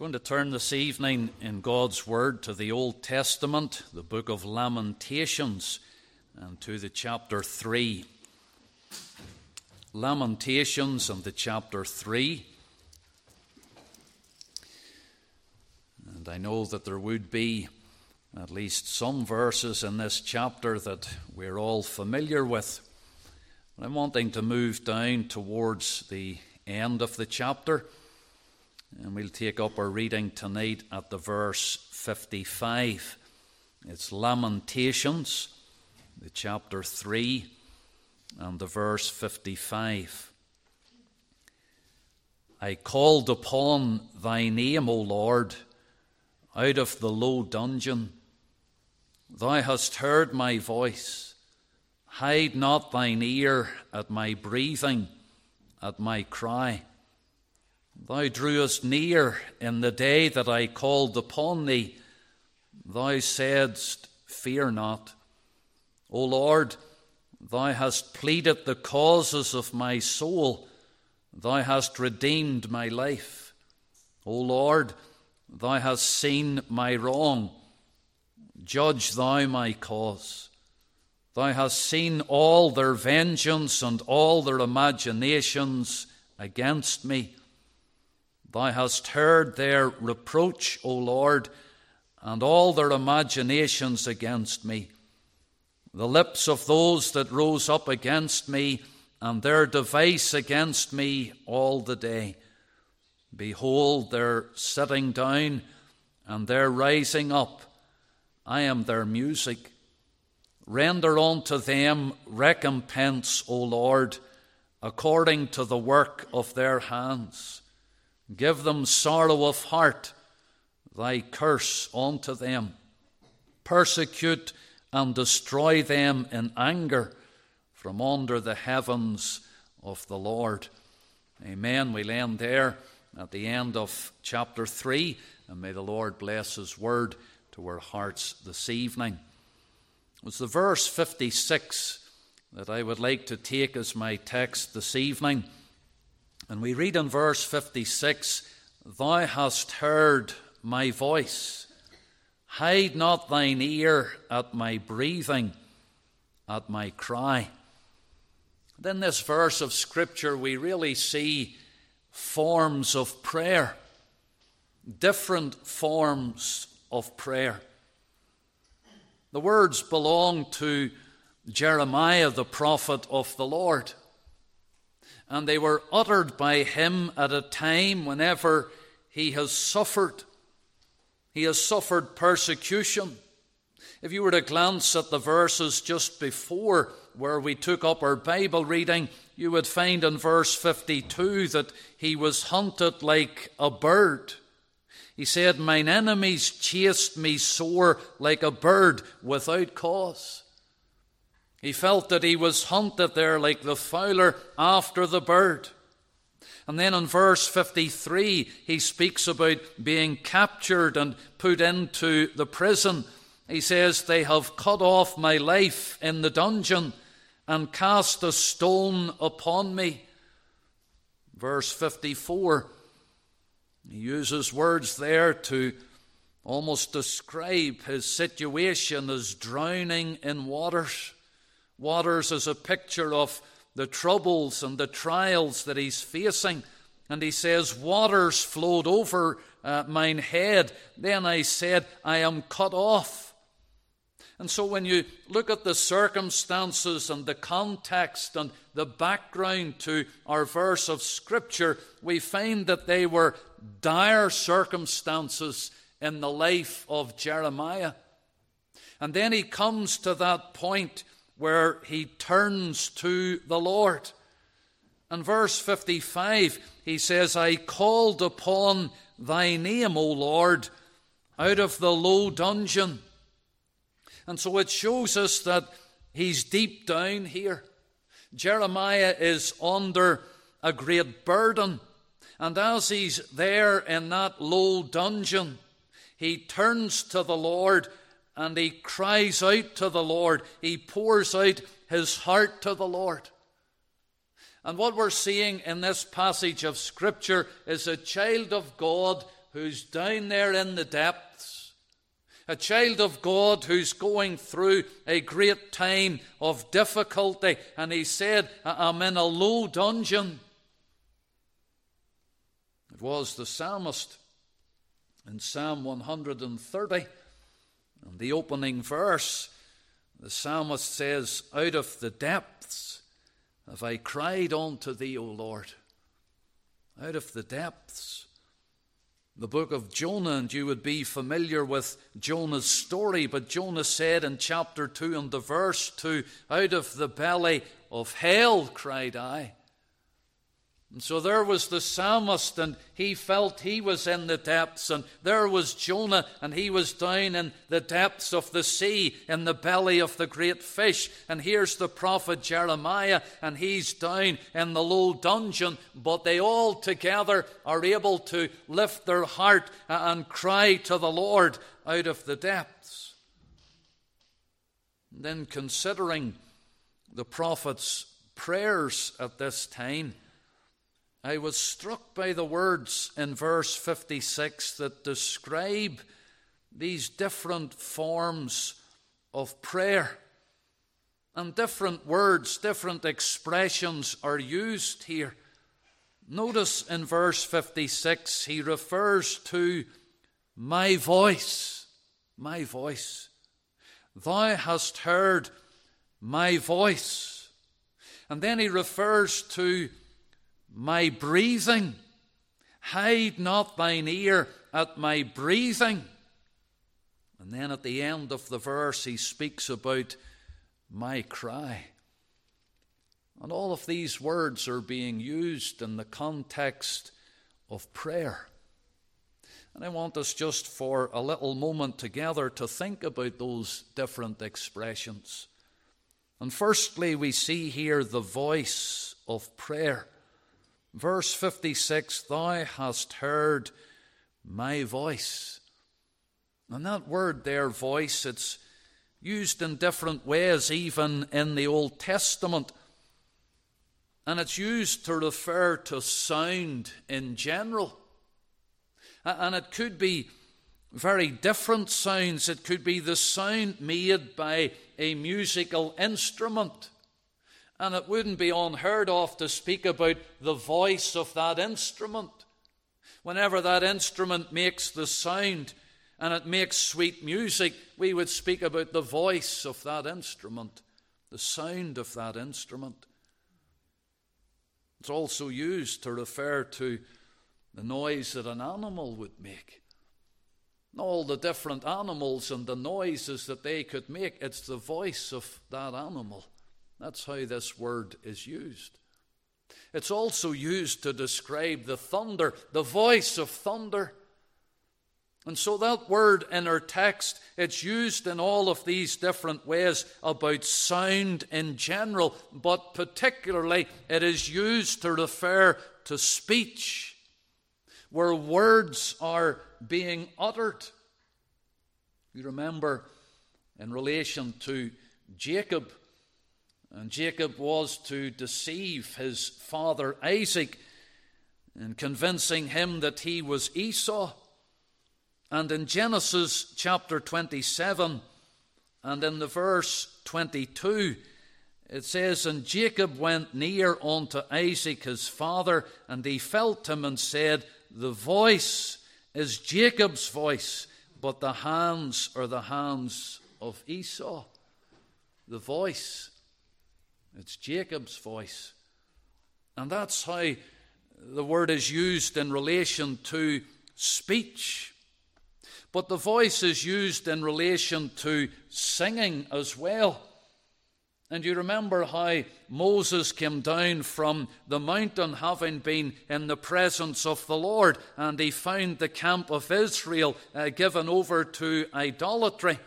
going to turn this evening in God's Word to the Old Testament, the book of Lamentations, and to the chapter 3. Lamentations and the chapter 3. And I know that there would be at least some verses in this chapter that we're all familiar with. I'm wanting to move down towards the end of the chapter and we'll take up our reading tonight at the verse 55. It's Lamentations, the chapter 3, and the verse 55. I called upon thy name, O Lord, out of the low dungeon. Thou hast heard my voice. Hide not thine ear at my breathing, at my cry. Thou drewest near in the day that I called upon thee. Thou saidst, Fear not. O Lord, thou hast pleaded the causes of my soul. Thou hast redeemed my life. O Lord, thou hast seen my wrong. Judge thou my cause. Thou hast seen all their vengeance and all their imaginations against me. Thou hast heard their reproach, O Lord, and all their imaginations against me. The lips of those that rose up against me, and their device against me all the day. Behold, their sitting down and their rising up. I am their music. Render unto them recompense, O Lord, according to the work of their hands. Give them sorrow of heart, thy curse unto them. Persecute and destroy them in anger from under the heavens of the Lord. Amen. We'll end there at the end of chapter 3, and may the Lord bless his word to our hearts this evening. It was the verse 56 that I would like to take as my text this evening. And we read in verse 56 Thou hast heard my voice. Hide not thine ear at my breathing, at my cry. And in this verse of Scripture, we really see forms of prayer, different forms of prayer. The words belong to Jeremiah, the prophet of the Lord and they were uttered by him at a time whenever he has suffered. He has suffered persecution. If you were to glance at the verses just before where we took up our Bible reading, you would find in verse 52 that he was hunted like a bird. He said, Mine enemies chased me sore like a bird without cause. He felt that he was hunted there like the fowler after the bird. And then in verse 53, he speaks about being captured and put into the prison. He says, They have cut off my life in the dungeon and cast a stone upon me. Verse 54, he uses words there to almost describe his situation as drowning in waters. Waters is a picture of the troubles and the trials that he's facing. And he says, Waters flowed over uh, mine head. Then I said, I am cut off. And so when you look at the circumstances and the context and the background to our verse of Scripture, we find that they were dire circumstances in the life of Jeremiah. And then he comes to that point where he turns to the Lord. In verse 55, he says, I called upon thy name, O Lord, out of the low dungeon. And so it shows us that he's deep down here. Jeremiah is under a great burden. And as he's there in that low dungeon, he turns to the Lord and he cries out to the Lord. He pours out his heart to the Lord. And what we're seeing in this passage of Scripture is a child of God who's down there in the depths, a child of God who's going through a great time of difficulty. And he said, I'm in a low dungeon. It was the psalmist in Psalm 130, and the opening verse, the psalmist says, Out of the depths have I cried unto thee, O Lord. Out of the depths. The book of Jonah, and you would be familiar with Jonah's story, but Jonah said in chapter 2 and the verse 2 Out of the belly of hell cried I. And so there was the psalmist, and he felt he was in the depths. And there was Jonah, and he was down in the depths of the sea, in the belly of the great fish. And here's the prophet Jeremiah, and he's down in the low dungeon. But they all together are able to lift their heart uh, and cry to the Lord out of the depths. And then considering the prophet's prayers at this time, I was struck by the words in verse 56 that describe these different forms of prayer. And different words, different expressions are used here. Notice in verse 56, he refers to my voice, my voice. Thou hast heard my voice. And then he refers to my breathing. Hide not thine ear at my breathing. And then at the end of the verse, he speaks about my cry. And all of these words are being used in the context of prayer. And I want us just for a little moment together to think about those different expressions. And firstly, we see here the voice of prayer. Verse 56 Thou hast heard my voice. And that word there, voice, it's used in different ways, even in the Old Testament. And it's used to refer to sound in general. And it could be very different sounds. It could be the sound made by a musical instrument. And it wouldn't be unheard of to speak about the voice of that instrument. Whenever that instrument makes the sound and it makes sweet music, we would speak about the voice of that instrument, the sound of that instrument. It's also used to refer to the noise that an animal would make. All the different animals and the noises that they could make, it's the voice of that animal. That's how this word is used. It's also used to describe the thunder, the voice of thunder. And so that word in our text, it's used in all of these different ways about sound in general, but particularly it is used to refer to speech, where words are being uttered. You remember in relation to Jacob, and Jacob was to deceive his father Isaac in convincing him that he was Esau. And in Genesis chapter 27 and in the verse 22, it says, And Jacob went near unto Isaac his father, and he felt him and said, The voice is Jacob's voice, but the hands are the hands of Esau. The voice it's Jacob's voice. And that's how the word is used in relation to speech. But the voice is used in relation to singing as well. And you remember how Moses came down from the mountain having been in the presence of the Lord, and he found the camp of Israel uh, given over to idolatry.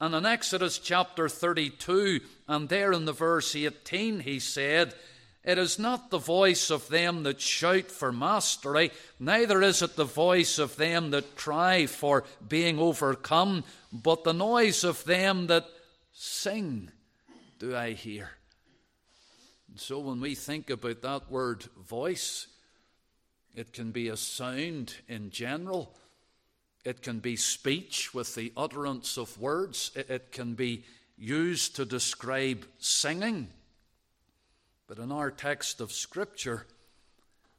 And in Exodus chapter 32, and there in the verse 18, he said, It is not the voice of them that shout for mastery, neither is it the voice of them that cry for being overcome, but the noise of them that sing do I hear. And so when we think about that word voice, it can be a sound in general, It can be speech with the utterance of words. It can be used to describe singing. But in our text of Scripture,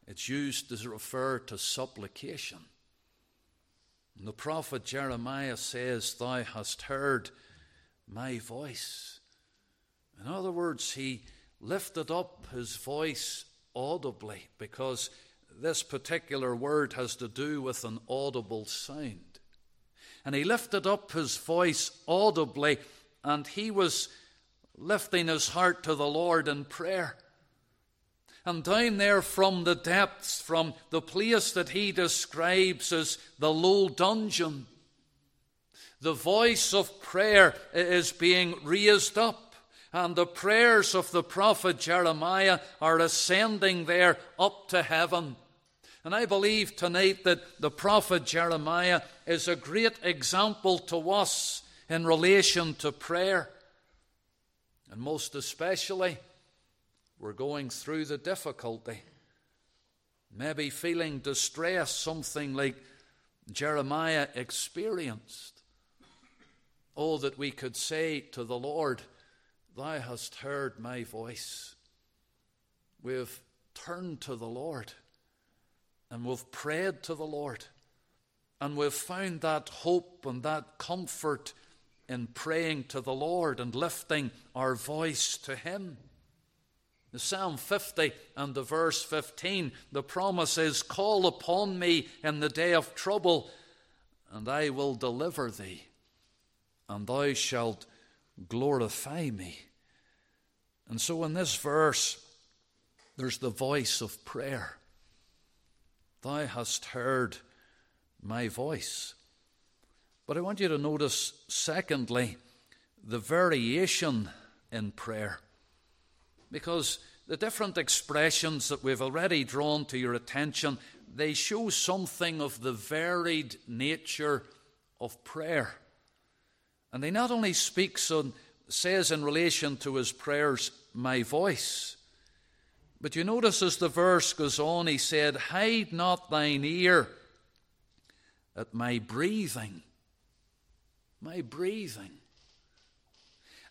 it's used to refer to supplication. And the prophet Jeremiah says, Thou hast heard my voice. In other words, he lifted up his voice audibly because this particular word has to do with an audible sound. And he lifted up his voice audibly, and he was lifting his heart to the Lord in prayer. And down there from the depths, from the place that he describes as the low dungeon, the voice of prayer is being raised up. And the prayers of the prophet Jeremiah are ascending there up to heaven. And I believe tonight that the prophet Jeremiah is a great example to us in relation to prayer. And most especially, we're going through the difficulty. Maybe feeling distress, something like Jeremiah experienced. Oh, that we could say to the Lord, Thou hast heard my voice. We've turned to the Lord and we've prayed to the Lord. And we've found that hope and that comfort in praying to the Lord and lifting our voice to Him. Psalm 50 and the verse 15, the promise is Call upon me in the day of trouble, and I will deliver thee, and thou shalt glorify me. And so in this verse, there's the voice of prayer. Thou hast heard my voice. But I want you to notice, secondly, the variation in prayer. Because the different expressions that we've already drawn to your attention, they show something of the varied nature of prayer. And they not only speaks on, says in relation to his prayers, my voice, but you notice as the verse goes on, he said, Hide not thine ear at my breathing. My breathing.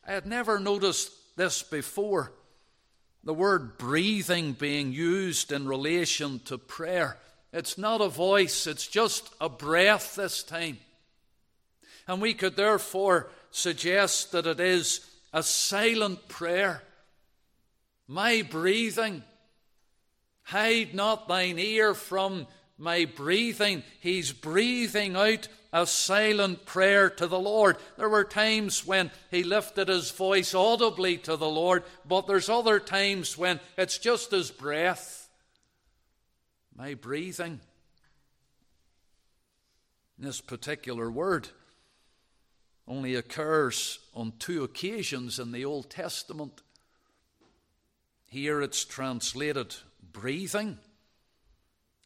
I had never noticed this before. The word breathing being used in relation to prayer. It's not a voice, it's just a breath this time. And we could therefore suggest that it is a silent prayer my breathing. Hide not thine ear from my breathing. He's breathing out a silent prayer to the Lord. There were times when he lifted his voice audibly to the Lord, but there's other times when it's just his breath. My breathing. This particular word only occurs on two occasions in the Old Testament. Here it's translated breathing.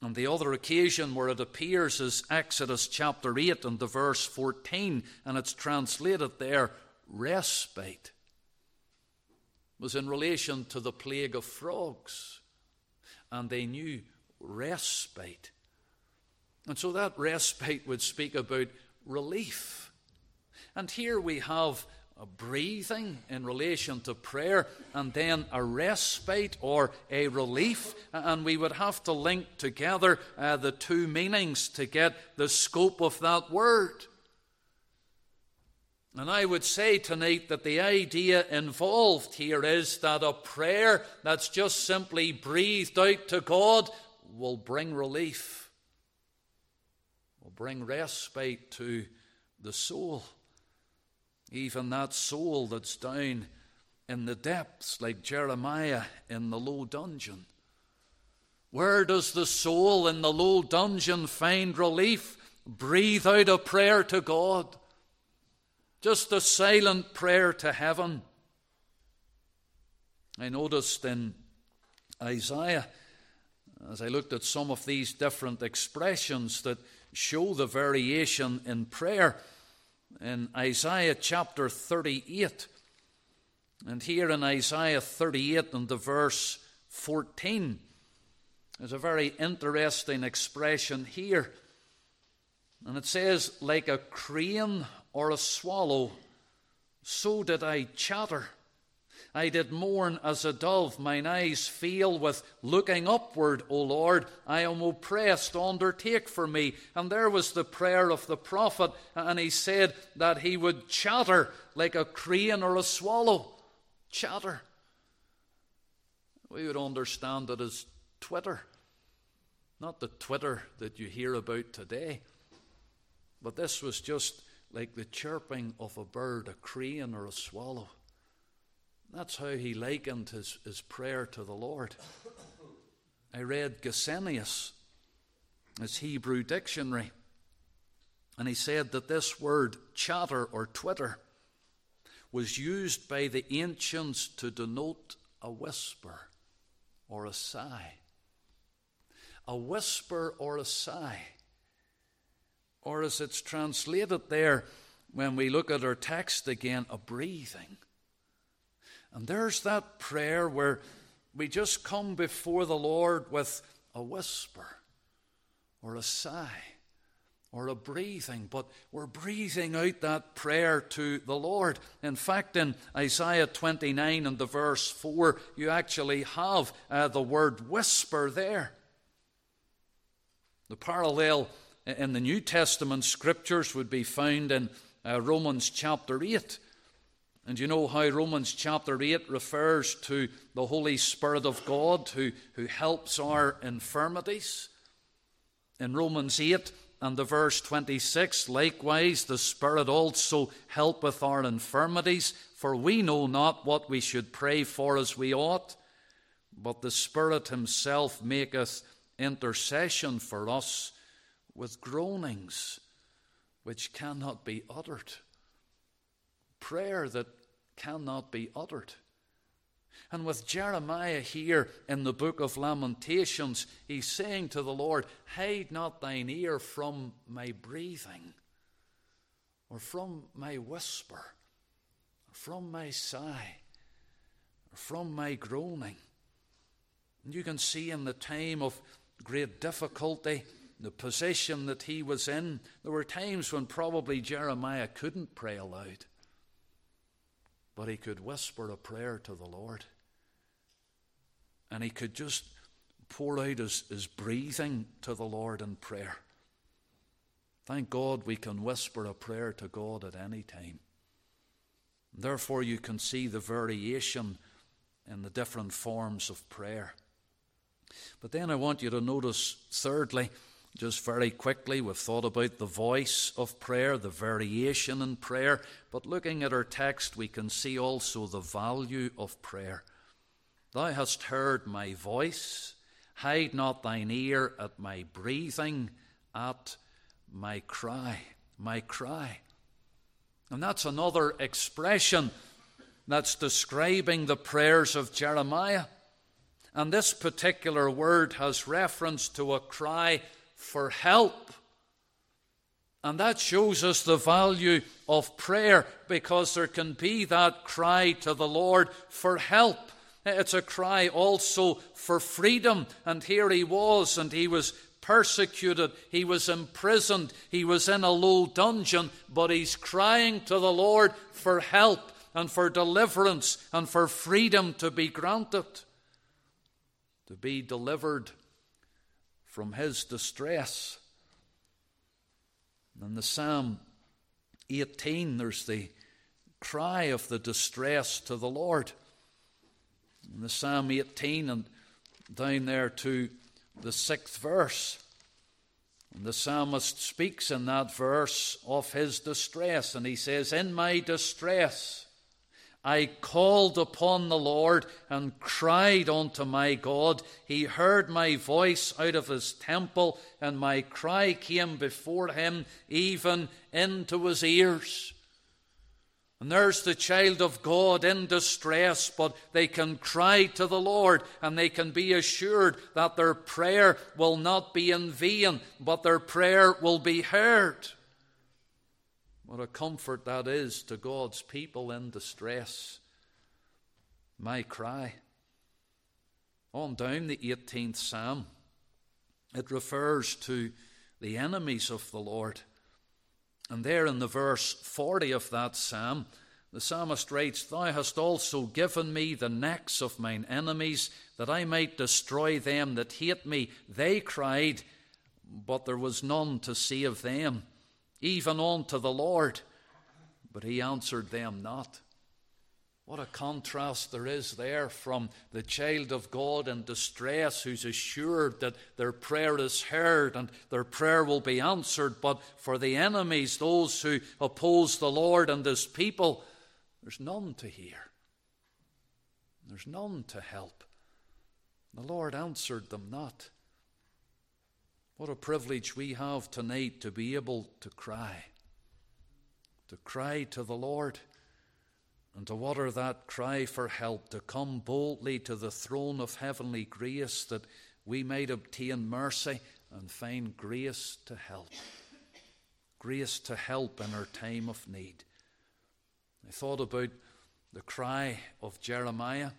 On the other occasion where it appears is Exodus chapter 8 and the verse 14, and it's translated there respite, was in relation to the plague of frogs. And they knew respite. And so that respite would speak about relief. And here we have a breathing in relation to prayer, and then a respite or a relief. And we would have to link together uh, the two meanings to get the scope of that word. And I would say tonight that the idea involved here is that a prayer that's just simply breathed out to God will bring relief, will bring respite to the soul. Even that soul that's down in the depths, like Jeremiah in the low dungeon. Where does the soul in the low dungeon find relief? Breathe out a prayer to God. Just a silent prayer to heaven. I noticed in Isaiah, as I looked at some of these different expressions that show the variation in prayer, in Isaiah chapter 38. And here in Isaiah 38 and the verse 14, there's a very interesting expression here. And it says, like a crane or a swallow, so did I chatter. I did mourn as a dove, mine eyes fail with looking upward, O Lord. I am oppressed, undertake for me. And there was the prayer of the prophet, and he said that he would chatter like a crane or a swallow. Chatter. We would understand it as Twitter. Not the Twitter that you hear about today, but this was just like the chirping of a bird, a crane, or a swallow. That's how he likened his, his prayer to the Lord. I read Gesenius, his Hebrew dictionary, and he said that this word chatter or twitter was used by the ancients to denote a whisper or a sigh. A whisper or a sigh. Or as it's translated there when we look at our text again, a breathing. And there's that prayer where we just come before the Lord with a whisper or a sigh or a breathing, but we're breathing out that prayer to the Lord. In fact, in Isaiah 29 and the verse 4, you actually have uh, the word whisper there. The parallel in the New Testament scriptures would be found in uh, Romans chapter 8. And you know how Romans chapter 8 refers to the Holy Spirit of God who, who helps our infirmities. In Romans 8 and the verse 26, likewise, the Spirit also helpeth our infirmities, for we know not what we should pray for as we ought, but the Spirit Himself maketh intercession for us with groanings which cannot be uttered. Prayer that cannot be uttered. And with Jeremiah here in the book of Lamentations, he's saying to the Lord, Hide not thine ear from my breathing, or from my whisper, or from my sigh, or from my groaning. And you can see in the time of great difficulty, the position that he was in, there were times when probably Jeremiah couldn't pray aloud but he could whisper a prayer to the Lord. And he could just pour out his, his breathing to the Lord in prayer. Thank God we can whisper a prayer to God at any time. Therefore, you can see the variation in the different forms of prayer. But then I want you to notice, thirdly, just very quickly, we've thought about the voice of prayer, the variation in prayer, but looking at our text, we can see also the value of prayer. Thou hast heard my voice, hide not thine ear at my breathing, at my cry, my cry. And that's another expression that's describing the prayers of Jeremiah. And this particular word has reference to a cry for help. And that shows us the value of prayer because there can be that cry to the Lord for help. It's a cry also for freedom. And here he was, and he was persecuted, he was imprisoned, he was in a low dungeon, but he's crying to the Lord for help and for deliverance and for freedom to be granted, to be delivered from his distress. In the Psalm 18, there's the cry of the distress to the Lord. In the Psalm 18 and down there to the sixth verse. And the psalmist speaks in that verse of his distress, and he says, In my distress, I called upon the Lord and cried unto my God. He heard my voice out of his temple, and my cry came before him, even into his ears. And there's the child of God in distress, but they can cry to the Lord and they can be assured that their prayer will not be in vain, but their prayer will be heard. What a comfort that is to God's people in distress. My cry. On down the 18th Psalm, it refers to the enemies of the Lord. And there in the verse 40 of that psalm, the psalmist writes, Thou hast also given me the necks of mine enemies, that I might destroy them that hate me. They cried, but there was none to save them, even unto the Lord. But he answered them not. What a contrast there is there from the child of God in distress who's assured that their prayer is heard and their prayer will be answered. But for the enemies, those who oppose the Lord and his people, there's none to hear. There's none to help. The Lord answered them not. What a privilege we have tonight to be able to cry, to cry to the Lord, and to utter that cry for help, to come boldly to the throne of heavenly grace that we might obtain mercy and find grace to help. Grace to help in our time of need. I thought about the cry of Jeremiah.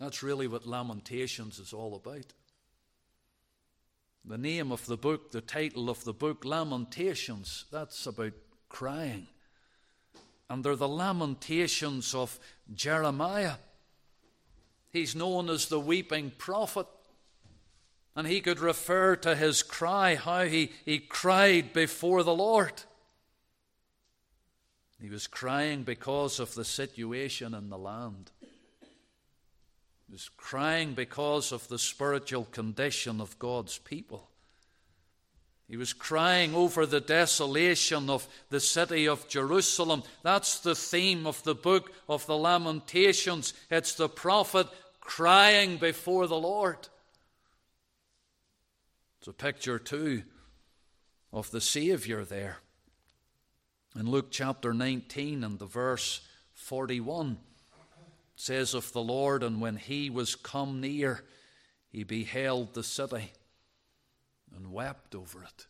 That's really what Lamentations is all about. The name of the book, the title of the book, Lamentations, that's about crying. And they're the lamentations of Jeremiah. He's known as the weeping prophet. And he could refer to his cry, how he, he cried before the Lord. He was crying because of the situation in the land. Was crying because of the spiritual condition of God's people. He was crying over the desolation of the city of Jerusalem. That's the theme of the book of the Lamentations. It's the prophet crying before the Lord. It's a picture, too, of the Savior there. In Luke chapter 19 and the verse 41, it says of the Lord, And when he was come near, he beheld the city and wept over it.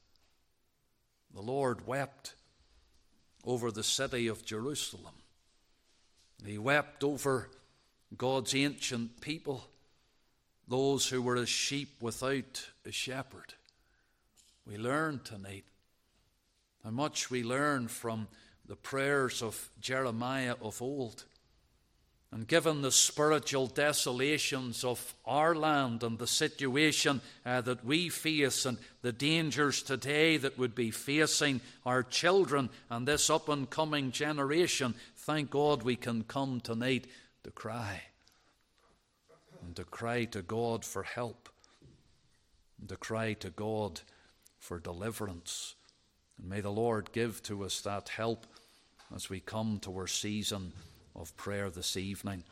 The Lord wept over the city of Jerusalem. He wept over God's ancient people, those who were as sheep without a shepherd. We learn tonight how much we learn from the prayers of Jeremiah of old. And given the spiritual desolations of our land and the situation uh, that we face and the dangers today that would be facing our children and this up and coming generation, thank God we can come tonight to cry. And to cry to God for help. And to cry to God for deliverance. And may the Lord give to us that help as we come to our season of prayer this evening.